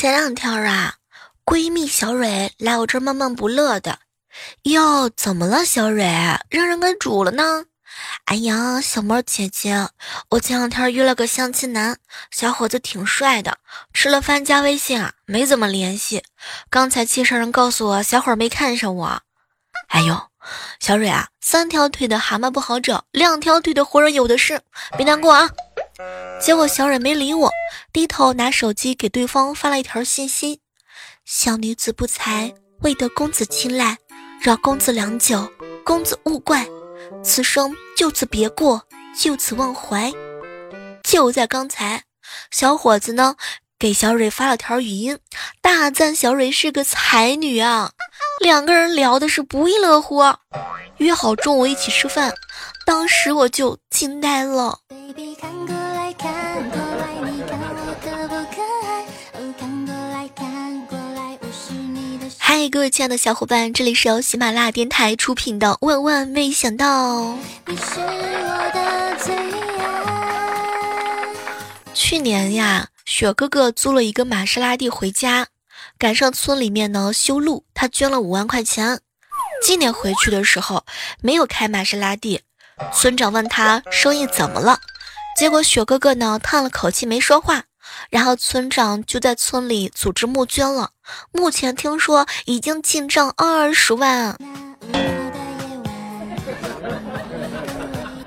前两天啊，闺蜜小蕊来我这儿闷闷不乐的。哟，怎么了，小蕊？让人给煮了呢？哎呀，小猫姐姐，我前两天约了个相亲男，小伙子挺帅的。吃了饭加微信啊，没怎么联系。刚才介绍人告诉我，小伙没看上我。哎呦，小蕊啊，三条腿的蛤蟆不好找，两条腿的活人有的是，别难过啊。结果小蕊没理我，低头拿手机给对方发了一条信息：“小女子不才，未得公子青睐，扰公子良久，公子勿怪。”此生就此别过，就此忘怀。就在刚才，小伙子呢给小蕊发了条语音，大赞小蕊是个才女啊。两个人聊的是不亦乐乎，约好中午一起吃饭。当时我就惊呆了。嗨，各位亲爱的小伙伴，这里是由喜马拉雅电台出品的《万万没想到》。去年呀，雪哥哥租了一个玛莎拉蒂回家，赶上村里面呢修路，他捐了五万块钱。今年回去的时候没有开玛莎拉蒂，村长问他生意怎么了，结果雪哥哥呢叹了口气没说话。然后村长就在村里组织募捐了，目前听说已经进账二十万。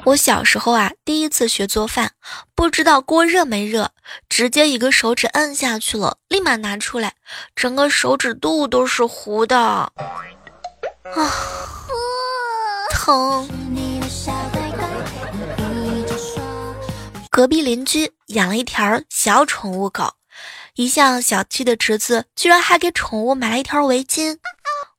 我小时候啊，第一次学做饭，不知道锅热没热，直接一个手指摁下去了，立马拿出来，整个手指肚都是糊的，啊，疼。隔壁邻居养了一条小宠物狗，一向小气的侄子居然还给宠物买了一条围巾。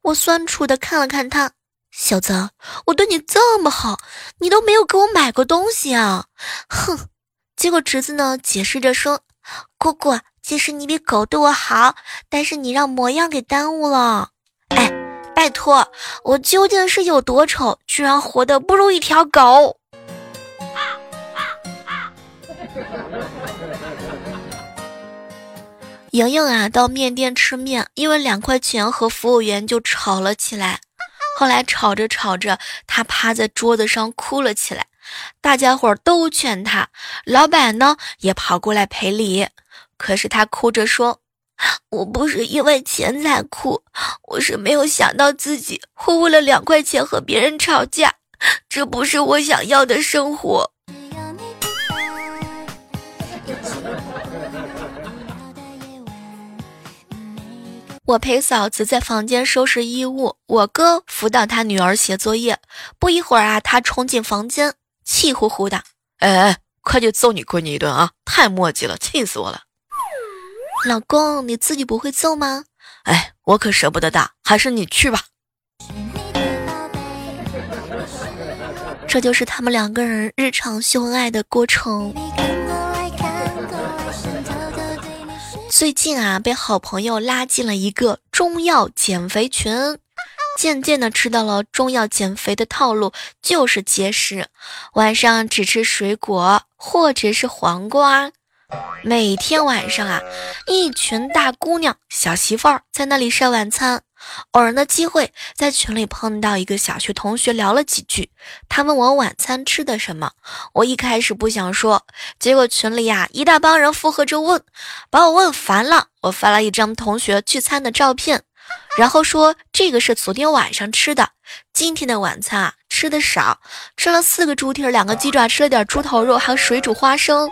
我酸楚的看了看他，小子，我对你这么好，你都没有给我买过东西啊！哼！结果侄子呢解释着说：“姑姑，其实你比狗对我好，但是你让模样给耽误了。哎，拜托，我究竟是有多丑，居然活得不如一条狗？”莹莹啊，到面店吃面，因为两块钱和服务员就吵了起来。后来吵着吵着，她趴在桌子上哭了起来。大家伙都劝她，老板呢也跑过来赔礼。可是她哭着说：“我不是因为钱在哭，我是没有想到自己会为了两块钱和别人吵架，这不是我想要的生活。”我陪嫂子在房间收拾衣物，我哥辅导他女儿写作业。不一会儿啊，他冲进房间，气呼呼的：“哎哎，快去揍你闺女一顿啊！太磨叽了，气死我了！”老公，你自己不会揍吗？哎，我可舍不得打，还是你去吧。这就是他们两个人日常秀恩爱的过程。最近啊，被好朋友拉进了一个中药减肥群，渐渐的吃到了中药减肥的套路就是节食，晚上只吃水果或者是黄瓜。每天晚上啊，一群大姑娘、小媳妇儿在那里晒晚餐。偶然的机会，在群里碰到一个小学同学，聊了几句。他问我晚餐吃的什么，我一开始不想说，结果群里呀一大帮人附和着问，把我问烦了。我发了一张同学聚餐的照片，然后说这个是昨天晚上吃的，今天的晚餐啊吃的少，吃了四个猪蹄儿，两个鸡爪，吃了点猪头肉，还有水煮花生。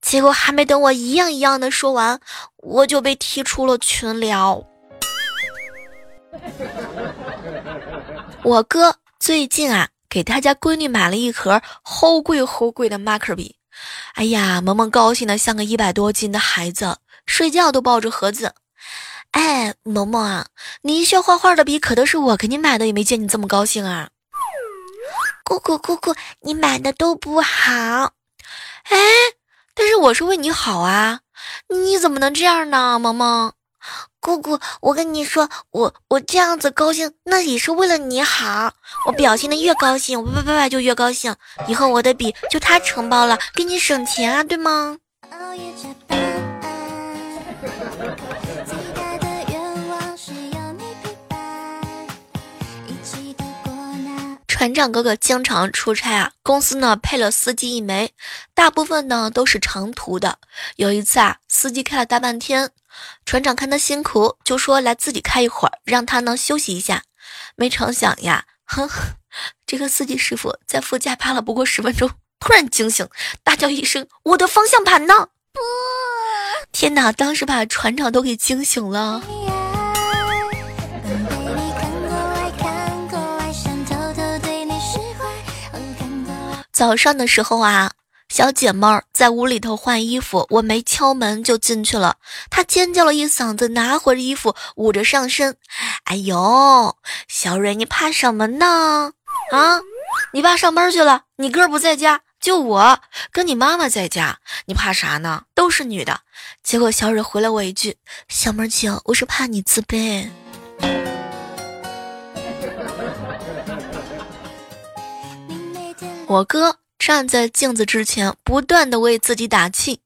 结果还没等我一样一样的说完，我就被踢出了群聊。我哥最近啊，给他家闺女买了一盒齁贵齁贵的 marker 笔。哎呀，萌萌高兴的像个一百多斤的孩子，睡觉都抱着盒子。哎，萌萌啊，你学画画的笔可都是我给你买的，也没见你这么高兴啊。姑姑姑姑，你买的都不好。哎，但是我是为你好啊，你怎么能这样呢，萌萌？姑姑，我跟你说，我我这样子高兴，那也是为了你好。我表现的越高兴，我爸爸爸就越高兴。以后我的笔就他承包了，给你省钱啊，对吗？船长哥哥经常出差啊，公司呢配了司机一枚，大部分呢都是长途的。有一次啊，司机开了大半天，船长看他辛苦，就说来自己开一会儿，让他呢休息一下。没成想呀，哼，这个司机师傅在副驾趴了不过十分钟，突然惊醒，大叫一声：“我的方向盘呢？”不，天哪！当时把船长都给惊醒了。早上的时候啊，小姐妹儿在屋里头换衣服，我没敲门就进去了。她尖叫了一嗓子，拿回衣服捂着上身。哎呦，小蕊，你怕什么呢？啊，你爸上班去了，你哥不在家，就我跟你妈妈在家，你怕啥呢？都是女的。结果小蕊回了我一句：“小妹儿姐，我是怕你自卑。”我哥站在镜子之前，不断的为自己打气：“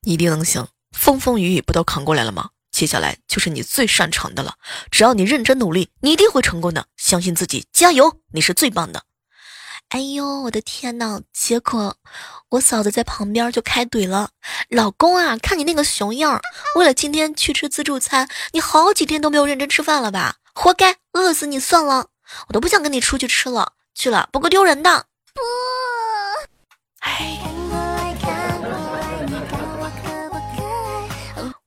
你一定能行，风风雨雨不都扛过来了吗？接下来就是你最擅长的了，只要你认真努力，你一定会成功的。相信自己，加油，你是最棒的。”哎呦，我的天呐！结果我嫂子在旁边就开怼了：“老公啊，看你那个熊样，为了今天去吃自助餐，你好几天都没有认真吃饭了吧？活该，饿死你算了！我都不想跟你出去吃了。”去了，不够丢人的。不，哎，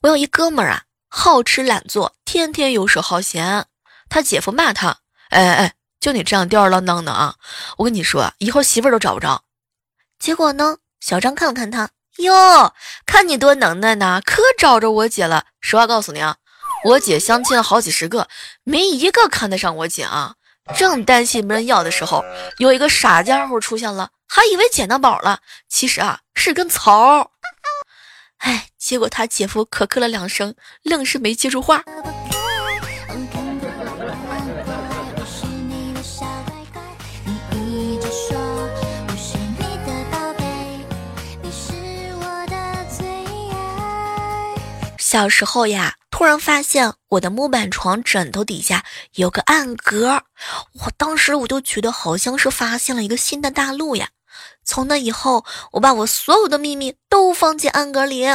我有一哥们儿啊，好吃懒做，天天游手好闲。他姐夫骂他：“哎哎哎，就你这样吊儿郎当的啊！我跟你说，以后媳妇儿都找不着。”结果呢，小张看了看他，哟，看你多能耐呢，可找着我姐了。实话告诉你啊，我姐相亲了好几十个，没一个看得上我姐啊。正担心没人要的时候，有一个傻家伙出现了，还以为捡到宝了，其实啊是根草。哎，结果他姐夫咳咳了两声，愣是没接住话。小时候呀。突然发现我的木板床枕头底下有个暗格，我当时我就觉得好像是发现了一个新的大陆呀。从那以后，我把我所有的秘密都放进暗格里，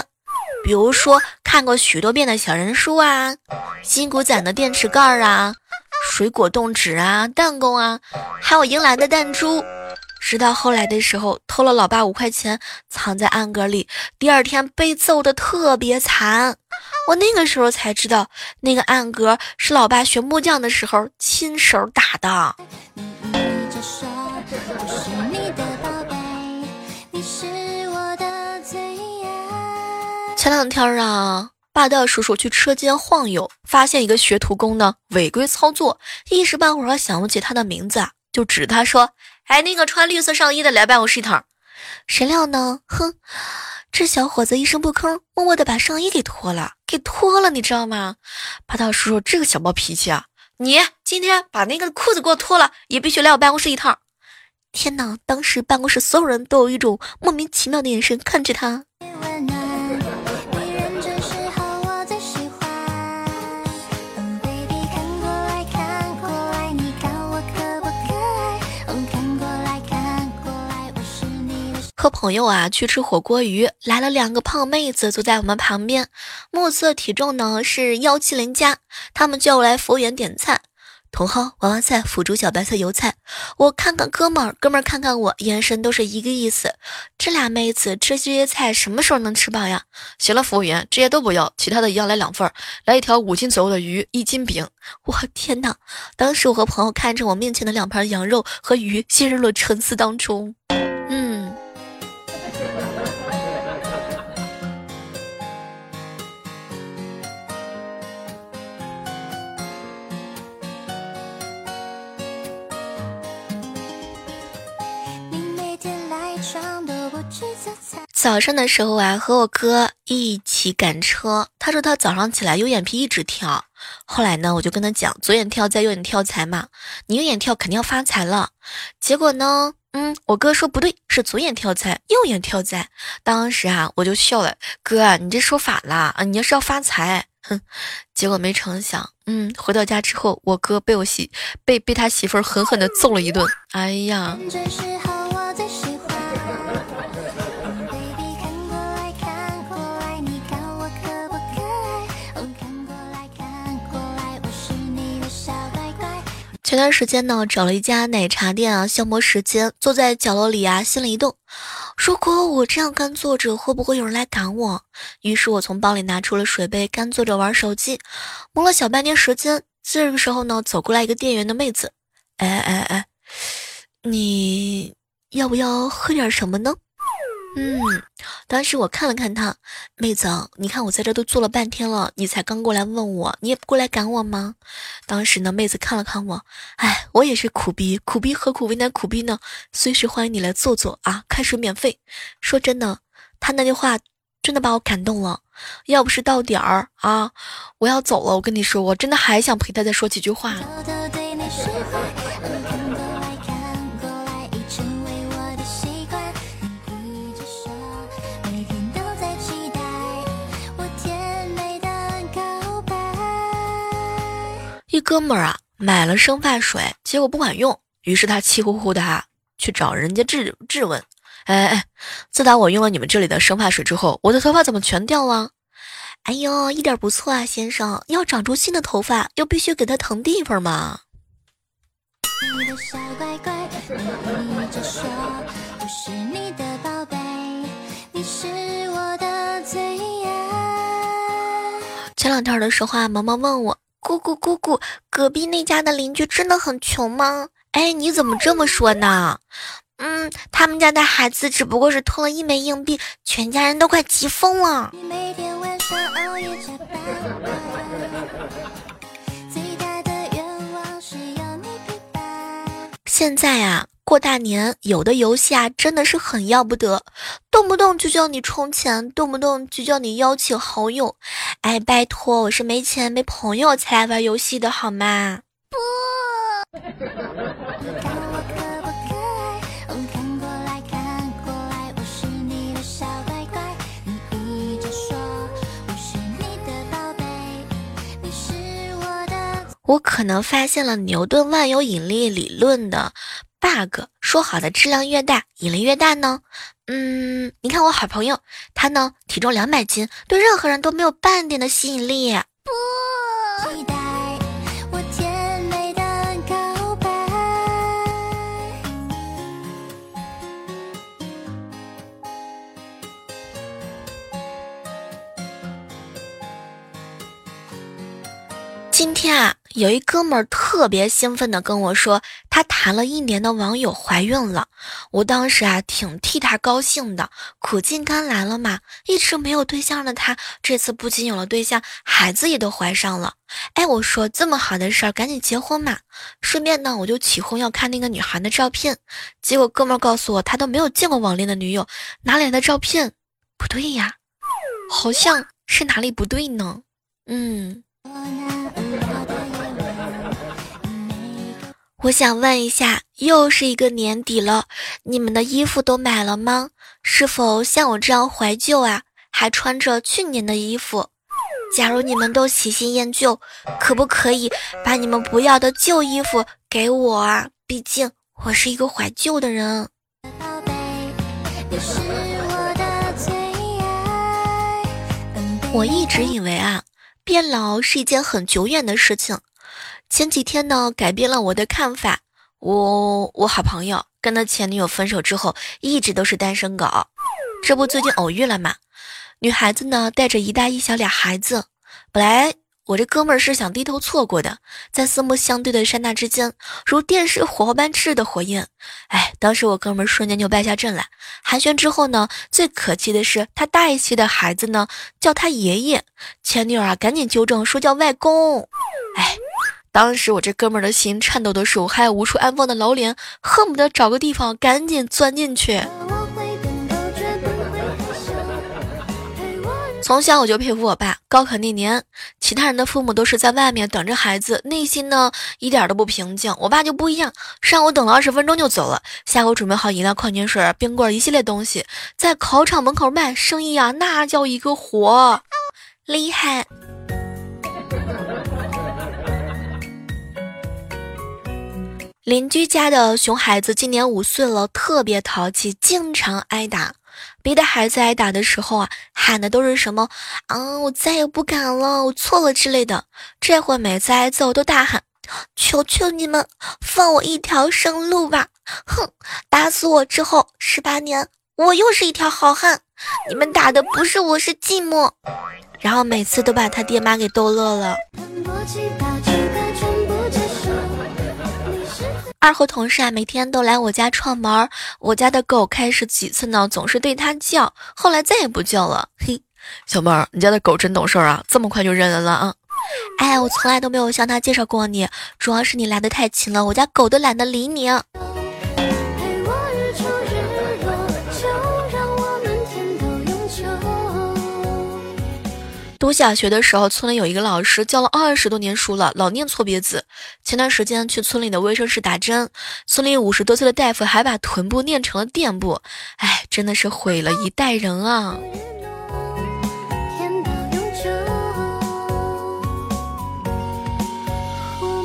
比如说看过许多遍的小人书啊，金箍仔的电池盖啊，水果冻纸啊，弹弓啊，还有银兰的弹珠。直到后来的时候，偷了老爸五块钱，藏在暗格里，第二天被揍的特别惨。我那个时候才知道，那个暗格是老爸学木匠的时候亲手打的。前两天啊，霸道叔叔去车间晃悠，发现一个学徒工呢违规操作，一时半会儿想不起他的名字，就指他说：“还，那个穿绿色上衣的来办公室一趟。”谁料呢？哼。这小伙子一声不吭，默默的把上衣给脱了，给脱了，你知道吗？霸道叔叔这个小暴脾气啊！你今天把那个裤子给我脱了，也必须来我办公室一趟。天哪！当时办公室所有人都有一种莫名其妙的眼神看着他。和朋友啊去吃火锅鱼，来了两个胖妹子坐在我们旁边，目测体重呢是幺七零加，他们叫我来服务员点菜，茼蒿、娃娃菜、腐竹、小白菜、油菜。我看看哥们儿，哥们儿看看我，眼神都是一个意思。这俩妹子吃这些菜什么时候能吃饱呀？行了，服务员，这些都不要，其他的一样来两份，来一条五斤左右的鱼，一斤饼。我天哪！当时我和朋友看着我面前的两盘羊肉和鱼，陷入了沉思当中。早上的时候啊，和我哥一起赶车。他说他早上起来右眼皮一直跳。后来呢，我就跟他讲，左眼跳灾右眼跳财嘛，你右眼跳肯定要发财了。结果呢，嗯，我哥说不对，是左眼跳财，右眼跳财。当时啊，我就笑了，哥，你这说反了啊！你要是要发财，哼！结果没成想，嗯，回到家之后，我哥被我媳被被他媳妇狠狠的揍了一顿。哎呀！前段时间呢，找了一家奶茶店啊，消磨时间，坐在角落里啊，心里一动，如果我这样干坐着，会不会有人来赶我？于是我从包里拿出了水杯，干坐着玩手机，磨了小半天时间。这个时候呢，走过来一个店员的妹子，哎哎哎，你要不要喝点什么呢？嗯，当时我看了看他，妹子，你看我在这都坐了半天了，你才刚过来问我，你也不过来赶我吗？当时呢，妹子看了看我，哎，我也是苦逼，苦逼何苦为难苦逼呢？随时欢迎你来坐坐啊，开水免费。说真的，他那句话真的把我感动了，要不是到点儿啊，我要走了，我跟你说，我真的还想陪他再说几句话。哥们儿啊，买了生发水，结果不管用，于是他气呼呼的哈去找人家质质问：“哎哎，自打我用了你们这里的生发水之后，我的头发怎么全掉了？”哎呦，一点不错啊，先生，要长出新的头发，又必须给它腾地方嘛。前两天的时候啊，毛毛问我。姑姑姑姑，隔壁那家的邻居真的很穷吗？哎，你怎么这么说呢？嗯，他们家的孩子只不过是偷了一枚硬币，全家人都快急疯了。现在啊。过大年有的游戏啊，真的是很要不得，动不动就叫你充钱，动不动就叫你邀请好友。哎，拜托，我是没钱没朋友才来玩游戏的好吗？不。我可能发现了牛顿万有引力理论的。Bug 说好的质量越大引力越大呢？嗯，你看我好朋友，他呢体重两百斤，对任何人都没有半点的吸引力。不。今天啊，有一哥们儿特别兴奋的跟我说，他谈了一年的网友怀孕了。我当时啊，挺替他高兴的，苦尽甘来了嘛。一直没有对象的他，这次不仅有了对象，孩子也都怀上了。哎，我说这么好的事儿，赶紧结婚嘛！顺便呢，我就起哄要看那个女孩的照片。结果哥们儿告诉我，他都没有见过网恋的女友，哪里来的照片？不对呀，好像是哪里不对呢？嗯。我想问一下，又是一个年底了，你们的衣服都买了吗？是否像我这样怀旧啊？还穿着去年的衣服？假如你们都喜新厌旧，可不可以把你们不要的旧衣服给我啊？毕竟我是一个怀旧的人。我一直以为啊，变老是一件很久远的事情。前几天呢，改变了我的看法。我我好朋友跟他前女友分手之后，一直都是单身狗。这不最近偶遇了吗？女孩子呢，带着一大一小俩孩子。本来我这哥们儿是想低头错过的，在四目相对的刹那之间，如电视火花般炽热的火焰。哎，当时我哥们儿瞬间就败下阵来。寒暄之后呢，最可气的是他大一些的孩子呢，叫他爷爷。前女友啊，赶紧纠正说叫外公。哎。当时我这哥们儿的心颤抖的手，还有无处安放的老脸，恨不得找个地方赶紧钻进去。从小我就佩服我爸，高考那年，其他人的父母都是在外面等着孩子，内心呢一点都不平静。我爸就不一样，上午等了二十分钟就走了，下午准备好饮料、矿泉水、冰棍一系列东西，在考场门口卖，生意啊那叫一个火，厉害。邻居家的熊孩子今年五岁了，特别淘气，经常挨打。别的孩子挨打的时候啊，喊的都是什么？啊，我再也不敢了，我错了之类的。这会每次挨揍都大喊：“求求你们放我一条生路吧！”哼，打死我之后十八年，我又是一条好汉。你们打的不是我，是寂寞。然后每次都把他爹妈给逗乐了。二和同事啊，每天都来我家串门。我家的狗开始几次呢，总是对他叫，后来再也不叫了。嘿，小妹儿，你家的狗真懂事啊，这么快就认人了啊！哎，我从来都没有向他介绍过你，主要是你来的太勤了，我家狗都懒得理你。读小学的时候，村里有一个老师教了二十多年书了，老念错别字。前段时间去村里的卫生室打针，村里五十多岁的大夫还把臀部念成了垫部，哎，真的是毁了一代人啊！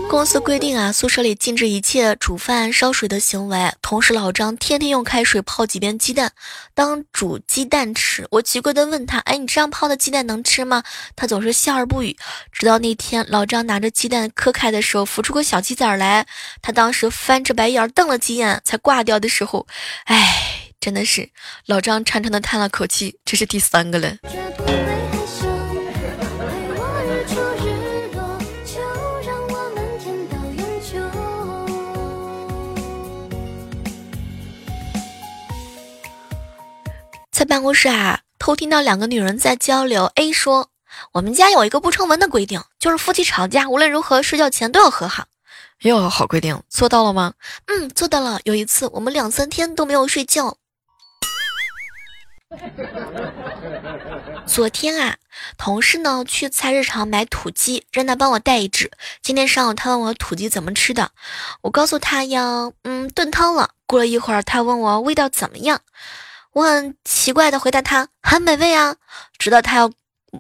公司规定啊，宿舍里禁止一切煮饭烧水的行为。同时，老张天天用开水泡几遍鸡蛋，当煮鸡蛋吃。我奇怪的问他：“哎，你这样泡的鸡蛋能吃吗？”他总是笑而不语。直到那天，老张拿着鸡蛋磕开的时候，浮出个小鸡仔来。他当时翻着白眼瞪了几眼，才挂掉的时候，哎，真的是老张长长的叹了口气。这是第三个了。在办公室啊，偷听到两个女人在交流。A 说：“我们家有一个不成文的规定，就是夫妻吵架无论如何睡觉前都要和好。”哟，好规定，做到了吗？嗯，做到了。有一次我们两三天都没有睡觉。昨天啊，同事呢去菜市场买土鸡，让他帮我带一只。今天上午他问我土鸡怎么吃的，我告诉他要嗯炖汤了。过了一会儿，他问我味道怎么样。我很奇怪的回答他很美味啊，直到他要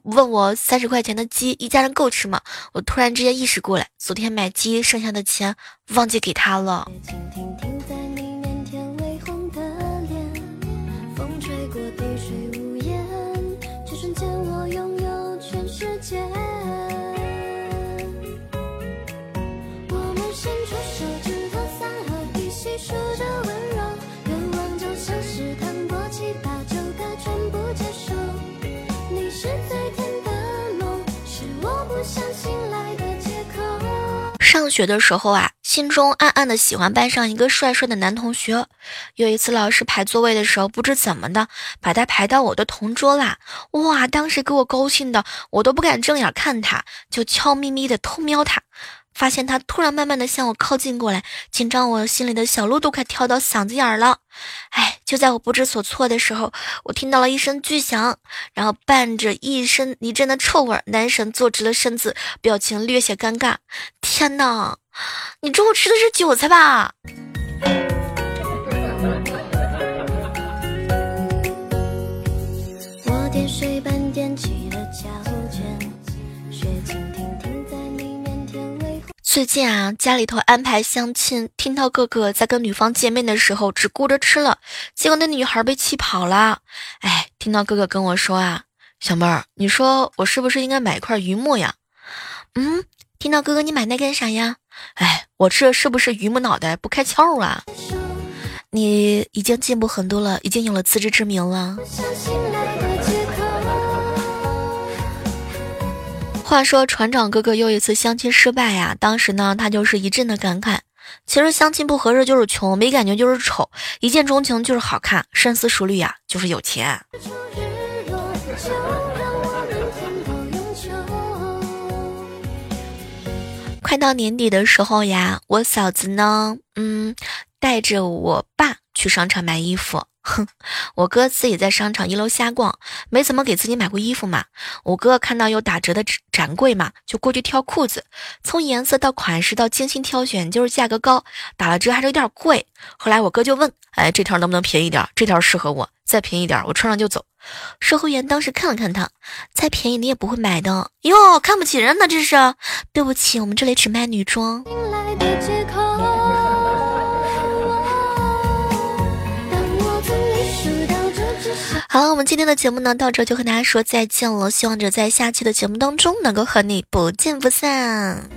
问我三十块钱的鸡一家人够吃吗？我突然之间意识过来，昨天买鸡剩下的钱忘记给他了。世界，我们上学的时候啊，心中暗暗的喜欢班上一个帅帅的男同学。有一次老师排座位的时候，不知怎么的，把他排到我的同桌啦。哇，当时给我高兴的，我都不敢正眼看他，就悄咪咪的偷瞄他。发现他突然慢慢的向我靠近过来，紧张我心里的小鹿都快跳到嗓子眼儿了。哎，就在我不知所措的时候，我听到了一声巨响，然后伴着一身一阵的臭味，男神坐直了身子，表情略显尴尬。天呐，你中午吃的是韭菜吧？最近啊，家里头安排相亲，听到哥哥在跟女方见面的时候只顾着吃了，结果那女孩被气跑了。哎，听到哥哥跟我说啊，小妹儿，你说我是不是应该买一块榆木呀？嗯，听到哥哥你买那干啥呀？哎，我这是不是榆木脑袋不开窍啊？你已经进步很多了，已经有了自知之明了。话说船长哥哥又一次相亲失败呀，当时呢他就是一阵的感慨。其实相亲不合适就是穷，没感觉就是丑，一见钟情就是好看，深思熟虑呀就是有钱。快到年底的时候呀，我嫂子呢，嗯，带着我爸去商场买衣服。哼，我哥自己在商场一楼瞎逛，没怎么给自己买过衣服嘛。我哥看到有打折的展柜嘛，就过去挑裤子，从颜色到款式到精心挑选，就是价格高，打了折还是有点贵。后来我哥就问：“哎，这条能不能便宜点？这条适合我，再便宜点，我穿上就走。”售货员当时看了看他，再便宜你也不会买的哟，看不起人呢这是。对不起，我们这里只卖女装。好，我们今天的节目呢，到这就和大家说再见了。希望着在下期的节目当中能够和你不见不散。